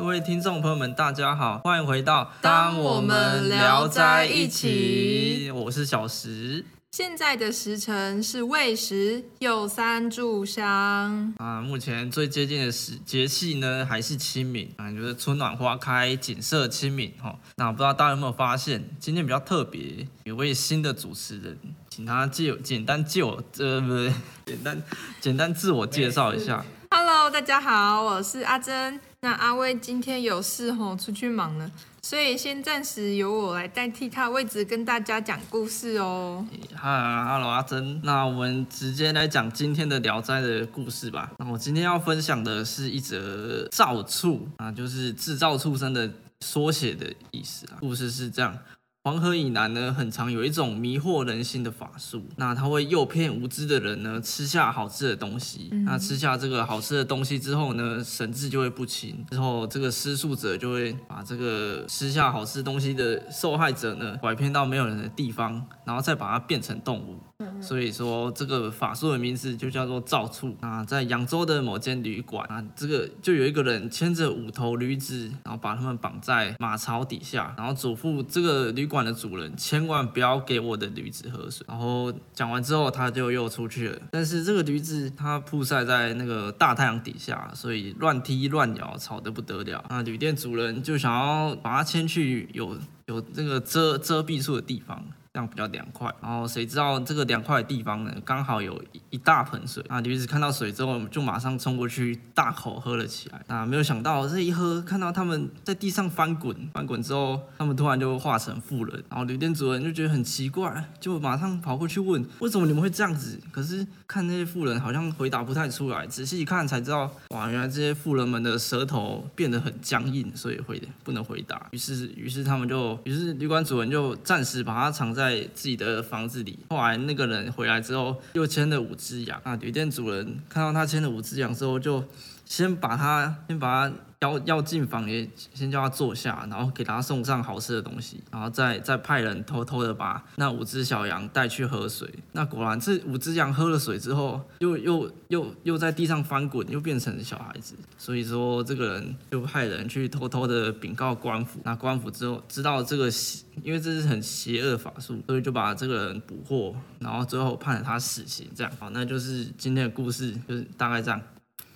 各位听众朋友们，大家好，欢迎回到《当我们聊在一起我是小石现在的时辰是未时，有三炷香。啊。目前最接近的时节气呢，还是清明啊，就是春暖花开，景色清明哈、那不知道大家有没有发现，今天比较特别，有位新的主持人，请他借简单借我呃不对，简单简单自我介绍一下。Hello，大家好，我是阿珍。那阿威今天有事吼，出去忙了，所以先暂时由我来代替他位置，跟大家讲故事哦。哈哈喽，阿珍。那我们直接来讲今天的《聊斋》的故事吧。那我今天要分享的是一则造畜啊，就是制造畜生的缩写的意思啊。故事是这样。黄河以南呢，很常有一种迷惑人心的法术，那它会诱骗无知的人呢吃下好吃的东西。那吃下这个好吃的东西之后呢，神志就会不清，之后这个施术者就会把这个吃下好吃东西的受害者呢拐骗到没有人的地方，然后再把它变成动物。所以说这个法术的名字就叫做造畜。那，在扬州的某间旅馆啊，这个就有一个人牵着五头驴子，然后把他们绑在马槽底下，然后嘱咐这个旅馆的主人千万不要给我的驴子喝水。然后讲完之后，他就又出去了。但是这个驴子它曝晒在那个大太阳底下，所以乱踢乱咬，吵得不得了。那旅店主人就想要把它牵去有有那个遮遮蔽处的地方。这样比较凉快。然后谁知道这个凉快的地方呢，刚好有一大盆水啊！驴子看到水之后，就马上冲过去大口喝了起来。啊，没有想到这一喝，看到他们在地上翻滚，翻滚之后，他们突然就化成妇人。然后旅店主人就觉得很奇怪，就马上跑过去问：为什么你们会这样子？可是看那些妇人好像回答不太出来，仔细一看才知道，哇，原来这些妇人们的舌头变得很僵硬，所以会不能回答。于是，于是他们就，于是旅馆主人就暂时把它藏在。在自己的房子里。后来那个人回来之后，又牵了五只羊。那旅店主人看到他牵了五只羊之后，就先把他先把他邀要进房也，先叫他坐下，然后给他送上好吃的东西，然后再再派人偷偷的把那五只小羊带去喝水。那果然这五只羊喝了水之后，又又又又在地上翻滚，又变成小孩子。所以说这个人就派人去偷偷的禀告官府。那官府之后知道这个，因为这是很邪恶法术，所以就把这个人捕获，然后最后判了他死刑。这样好，那就是今天的故事，就是大概这样。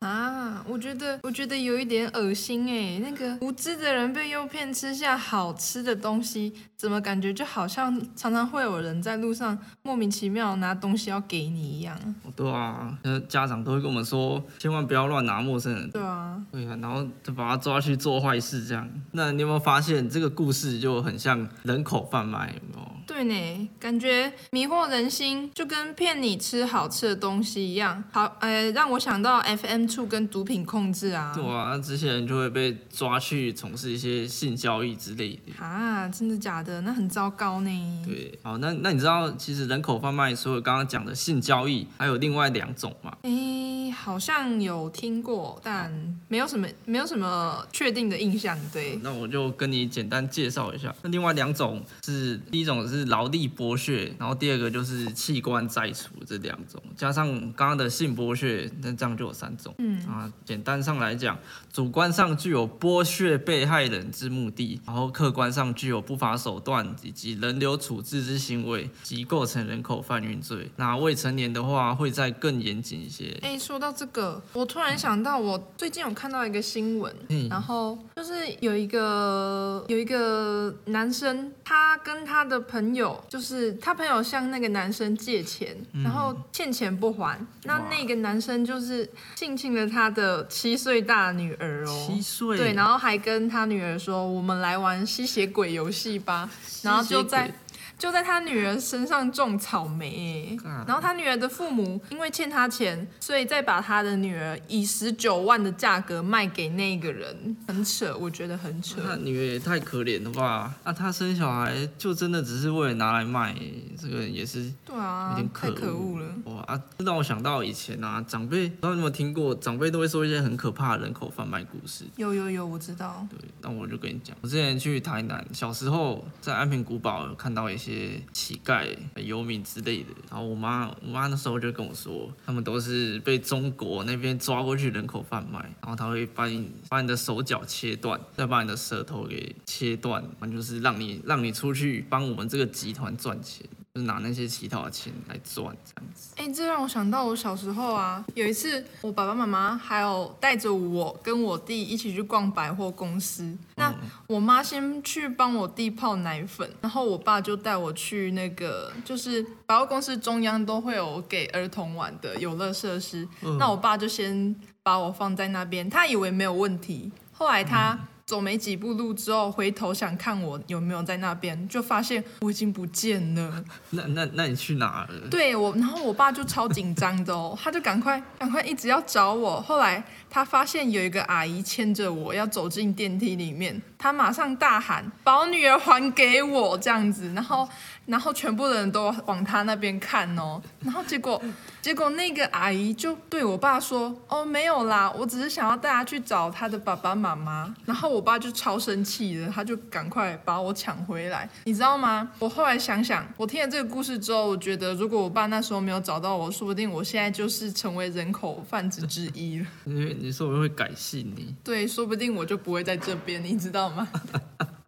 啊，我觉得我觉得有一点恶心哎，那个无知的人被诱骗吃下好吃的东西，怎么感觉就好像常常会有人在路上莫名其妙拿东西要给你一样？对啊，那家长都会跟我们说，千万不要乱拿陌生人。对啊，对啊，然后就把他抓去做坏事这样。那你有没有发现这个故事就很像人口贩卖？有没有？对呢，感觉迷惑人心，就跟骗你吃好吃的东西一样。好，呃，让我想到 FM 处跟毒品控制啊。对啊，那这些人就会被抓去从事一些性交易之类的。啊，真的假的？那很糟糕呢。对，好，那那你知道其实人口贩卖除了刚刚讲的性交易，还有另外两种吗？诶，好像有听过，但没有什么没有什么确定的印象。对，那我就跟你简单介绍一下。那另外两种是第一种是劳力剥削，然后第二个就是器官摘除这两种，加上刚刚的性剥削，那这样就有三种。嗯啊，简单上来讲，主观上具有剥削被害人之目的，然后客观上具有不法手段以及人流处置之行为，即构成人口贩运罪。那未成年的话，会再更严谨一些。哎，说到这个，我突然想到，我最近有看到一个新闻，嗯。然后就是有一个有一个男生，他跟他的朋友，就是他朋友向那个男生借钱，然后欠钱不还，那那个男生就是性侵了他的七岁大女儿哦，七。岁，对，然后还跟他女儿说：“我们来玩吸血鬼游戏吧。”然后就在就在他女儿身上种草莓然后他女儿的父母因为欠他钱，所以再把他的女儿以十九万的价格卖给那个人，很扯，我觉得很扯。他女儿也太可怜了吧？那他生小孩就真的只是为了拿来卖，这个也是对啊有点，可恶了。哇，啊，这让我想到以前啊，长辈不知道你有没有听过，长辈都会说一些很可怕的人口贩卖故事。有有有，我知道。对，那我就跟你讲，我之前去台南，小时候在安平古堡看到一些些乞丐、游民之类的，然后我妈我妈那时候就跟我说，他们都是被中国那边抓过去人口贩卖，然后他会把你把你的手脚切断，再把你的舌头给切断，反正就是让你让你出去帮我们这个集团赚钱。就是拿那些乞讨的钱来赚这样子。哎，这让我想到我小时候啊，有一次我爸爸妈妈还有带着我跟我弟一起去逛百货公司。那我妈先去帮我弟泡奶粉，然后我爸就带我去那个，就是百货公司中央都会有给儿童玩的游乐设施。那我爸就先把我放在那边，他以为没有问题。后来他。走没几步路之后，回头想看我有没有在那边，就发现我已经不见了。那那那你去哪了？对我，然后我爸就超紧张的哦，他就赶快赶快一直要找我。后来他发现有一个阿姨牵着我要走进电梯里面，他马上大喊：“把我女儿还给我！”这样子，然后。然后全部的人都往他那边看哦，然后结果，结果那个阿姨就对我爸说：“哦，没有啦，我只是想要带她去找她的爸爸妈妈。”然后我爸就超生气的，他就赶快把我抢回来，你知道吗？我后来想想，我听了这个故事之后，我觉得如果我爸那时候没有找到我，说不定我现在就是成为人口贩子之一了。因为你说我会改姓你？对，说不定我就不会在这边，你知道吗？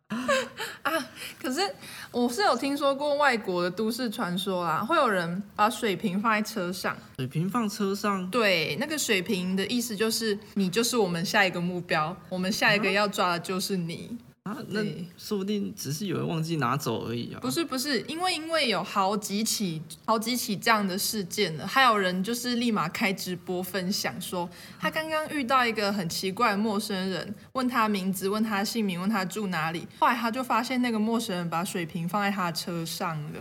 啊，可是。我是有听说过外国的都市传说啦，会有人把水瓶放在车上。水瓶放车上？对，那个水瓶的意思就是你就是我们下一个目标，我们下一个要抓的就是你。啊，那说不定只是有人忘记拿走而已啊！不是不是，因为因为有好几起好几起这样的事件了，还有人就是立马开直播分享说，他刚刚遇到一个很奇怪的陌生人，问他名字，问他姓名，问他住哪里，后来他就发现那个陌生人把水瓶放在他的车上了，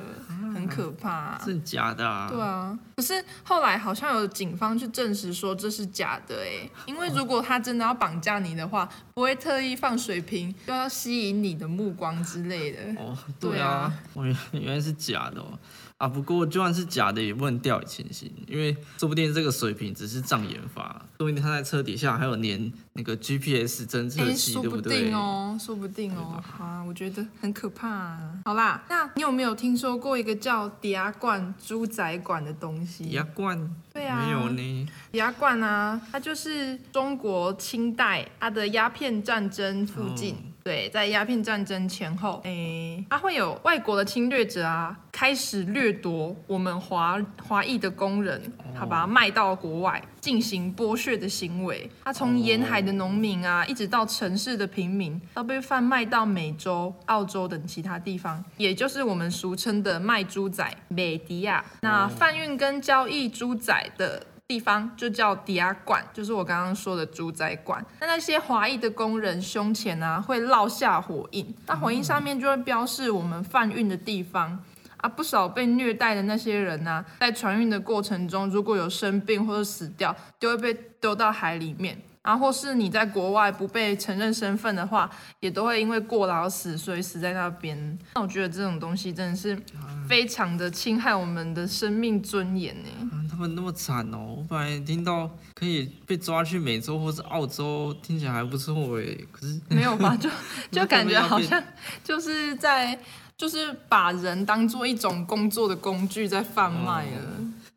很可怕。是假的啊？对啊，可是后来好像有警方去证实说这是假的哎，因为如果他真的要绑架你的话，不会特意放水瓶，就要。吸引你的目光之类的哦，对啊，我原原来是假的哦。啊，不过就算是假的，也不能掉以轻心，因为说不定这个水瓶只是障眼法，说不定他在车底下还有连那个 GPS 侦测器，对不对？说不定哦，说不定哦。啊，我觉得很可怕。啊好啦，那你有没有听说过一个叫抵押罐猪仔馆的东西？抵押罐？对啊，没有呢。抵押罐啊，它就是中国清代它的鸦片战争附近。对，在鸦片战争前后，诶，它会有外国的侵略者啊，开始掠夺我们华华裔的工人，他把它卖到国外，进行剥削的行为。他从沿海的农民啊，一直到城市的平民，都被贩卖到美洲、澳洲等其他地方，也就是我们俗称的卖猪仔、美迪亚。那贩运跟交易猪仔的。地方就叫抵押馆，就是我刚刚说的猪仔馆。那那些华裔的工人胸前啊会烙下火印，那火印上面就会标示我们贩运的地方啊。不少被虐待的那些人呢，在船运的过程中，如果有生病或者死掉，就会被丢到海里面。然后或是你在国外不被承认身份的话，也都会因为过劳死，所以死在那边。那我觉得这种东西真的是非常的侵害我们的生命尊严呢。他们那么惨哦！我本来听到可以被抓去美洲或是澳洲，听起来还不错哎。可是 没有吧？就 就感觉好像就是在就是把人当做一种工作的工具在贩卖了。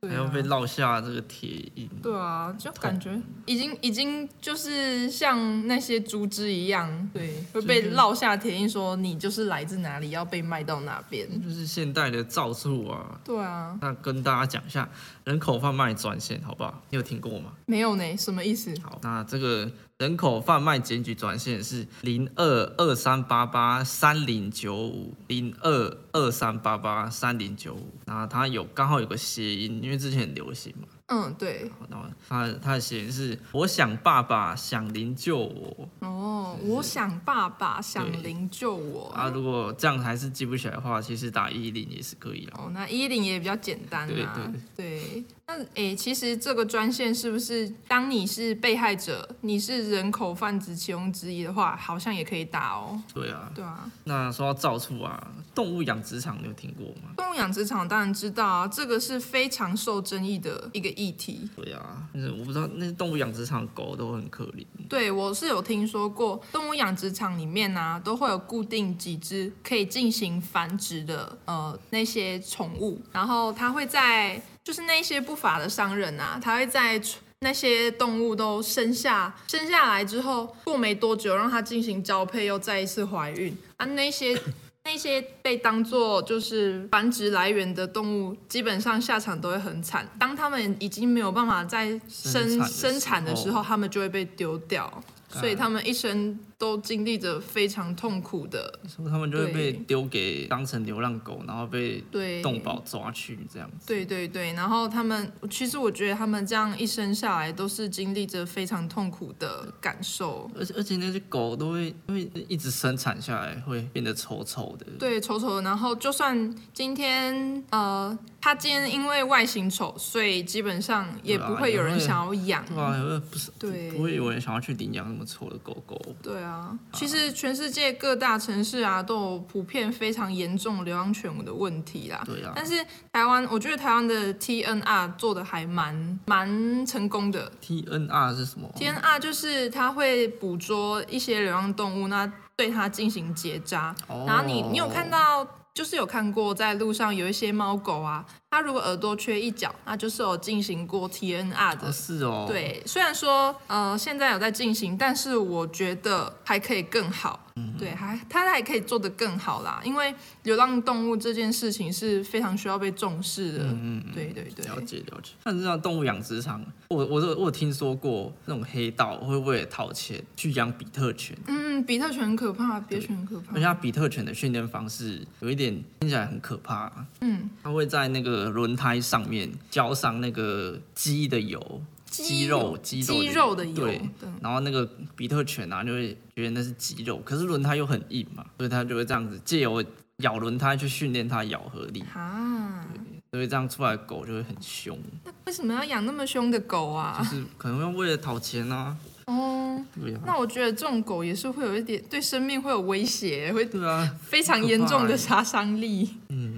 还要被烙下这个铁印，对啊，就感觉已经已经就是像那些猪只一样，对，会被烙下铁印，说你就是来自哪里，要被卖到哪边，就是现代的造畜啊。对啊，那跟大家讲一下人口贩卖专线，好不好？你有听过吗？没有呢，什么意思？好，那这个。人口贩卖检举专线是零二二三八八三零九五零二二三八八三零九五，然后它有刚好有个谐音，因为之前很流行嘛。嗯，对。然后它它的谐音是我想爸爸想灵救我哦，我想爸爸想灵救我啊。如果这样还是记不起来的话，其实打一零也是可以的。哦，那一零也比较简单啊。对对。那诶，其实这个专线是不是当你是被害者，你是人口贩子其中之一的话，好像也可以打哦？对啊，对啊。那说到造畜啊，动物养殖场你有听过吗？动物养殖场当然知道啊，这个是非常受争议的一个议题。对啊，但是我不知道那些动物养殖场狗都很可怜。对，我是有听说过，动物养殖场里面呢，都会有固定几只可以进行繁殖的呃那些宠物，然后它会在。就是那些不法的商人啊，他会在那些动物都生下生下来之后，过没多久让它进行交配，又再一次怀孕啊。那些那些被当做就是繁殖来源的动物，基本上下场都会很惨。当他们已经没有办法再生生产的时候，他们就会被丢掉，所以他们一生。都经历着非常痛苦的，所以他们就会被丢给当成流浪狗，然后被动保抓去这样子。对对对，然后他们其实我觉得他们这样一生下来都是经历着非常痛苦的感受，而且而且那些狗都会因为一直生产下来，会变得丑丑的。对，丑丑的。然后就算今天呃，它今天因为外形丑，所以基本上也不会有人想要养。对啊，不是，对，不会有人想要去领养那么丑的狗狗。对啊。其实全世界各大城市啊，都有普遍非常严重流浪犬的问题啦。对啊。但是台湾，我觉得台湾的 TNR 做的还蛮蛮成功的。TNR 是什么？TNR 就是它会捕捉一些流浪动物，那对它进行结扎。然后你你有看到，就是有看过在路上有一些猫狗啊。它如果耳朵缺一角，那就是有进行过 TNR 的。是哦。对，虽然说呃现在有在进行，但是我觉得还可以更好。嗯对，还他还可以做得更好啦，因为流浪动物这件事情是非常需要被重视的。嗯嗯。对对对。了解了解。但是像动物养殖场，我我我有听说过那种黑道会为了讨钱去养比特犬。嗯，比特犬很可怕，比特犬很可怕。而且比特犬的训练方式有一点听起来很可怕。嗯。它会在那个轮胎上面浇上那个鸡的油。鸡肉，鸡肉肉的油，对，然后那个比特犬啊，就会觉得那是鸡肉，可是轮胎又很硬嘛，所以它就会这样子借由咬轮胎去训练它咬合力啊，所以这样出来狗就会很凶。那为什么要养那么凶的狗啊？就是可能要为了讨钱啊。哦，对啊。那我觉得这种狗也是会有一点对生命会有威胁，会对啊，非常严重的杀伤力。嗯。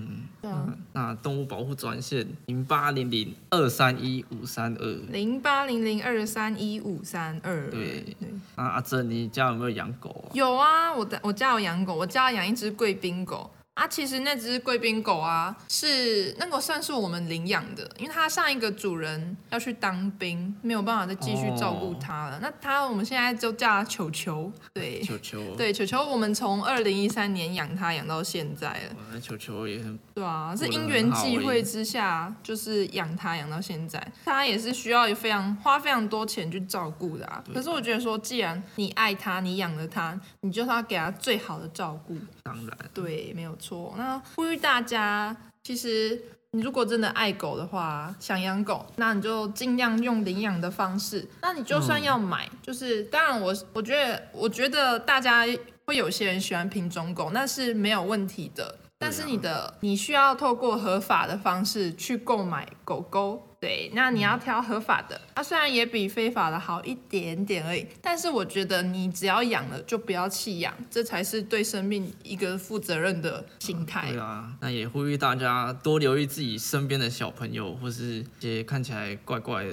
那动物保护专线零八零零二三一五三二零八零零二三一五三二对对啊阿珍你家有没有养狗啊？有啊，我的我家有养狗，我家养一只贵宾狗。啊，其实那只贵宾狗啊，是那个算是我们领养的，因为它上一个主人要去当兵，没有办法再继续照顾它了。那它我们现在就叫它球球，对，球球，对，球球，我们从二零一三年养它养到现在了。球球也很对啊，是因缘际会之下，就是养它养到现在。它也是需要非常花非常多钱去照顾的啊。可是我觉得说，既然你爱它，你养了它，你就是要给它最好的照顾。当然，对，没有。错，那呼吁大家，其实你如果真的爱狗的话，想养狗，那你就尽量用领养的方式。那你就算要买，就是当然，我我觉得，我觉得大家会有些人喜欢品种狗，那是没有问题的。但是你的你需要透过合法的方式去购买狗狗。对，那你要挑合法的，它虽然也比非法的好一点点而已，但是我觉得你只要养了就不要弃养，这才是对生命一个负责任的心态。对啊，那也呼吁大家多留意自己身边的小朋友，或是一些看起来怪怪的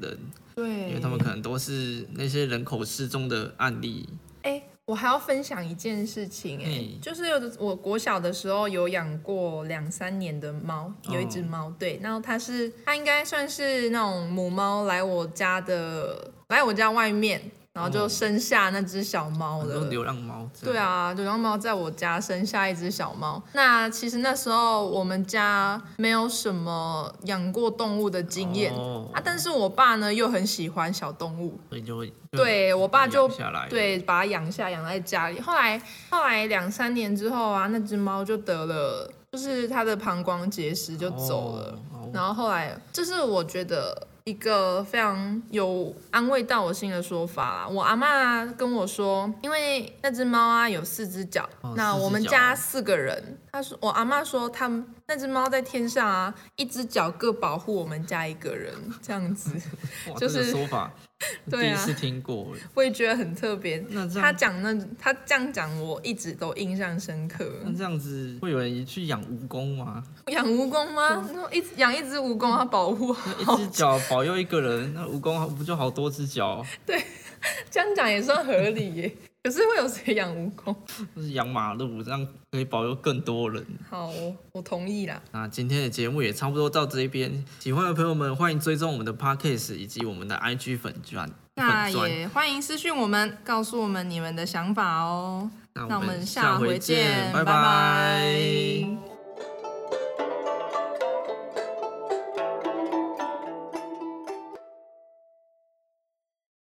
人，对，因为他们可能都是那些人口失踪的案例。哎。我还要分享一件事情哎，就是有我国小的时候有养过两三年的猫，有一只猫，对，然后它是它应该算是那种母猫来我家的，来我家外面。然后就生下那只小猫了。流浪猫。对啊，流浪猫在我家生下一只小猫。那其实那时候我们家没有什么养过动物的经验啊，但是我爸呢又很喜欢小动物，所以就会对我爸就对把它养下养在家里。后来后来两三年之后啊，那只猫就得了，就是它的膀胱结石就走了。然后后来，这是我觉得。一个非常有安慰到我心的说法啦。我阿妈跟我说，因为那只猫啊有四只脚，哦那我们家四个人，他说我阿妈说他们那只猫在天上啊，一只脚各保护我们家一个人，这样子，就是说法 对啊第一次听过。我也觉得很特别。那这样他讲那他这样讲，我一直都印象深刻。那这样子会有人去养蜈蚣吗？养蜈蚣吗？那一养一只蜈蚣，它保护好一只脚保佑一个人，那蜈蚣不就好多只脚？对这样讲也算合理耶。可是会有谁养蜈蚣？就是养马路，这样可以保佑更多人。好，我我同意啦。那今天的节目也差不多到这边，喜欢的朋友们欢迎追踪我们的 Podcast 以及我们的 IG 粉钻。那也欢迎私讯我们，告诉我们你们的想法哦。那我们下下回见，拜拜拜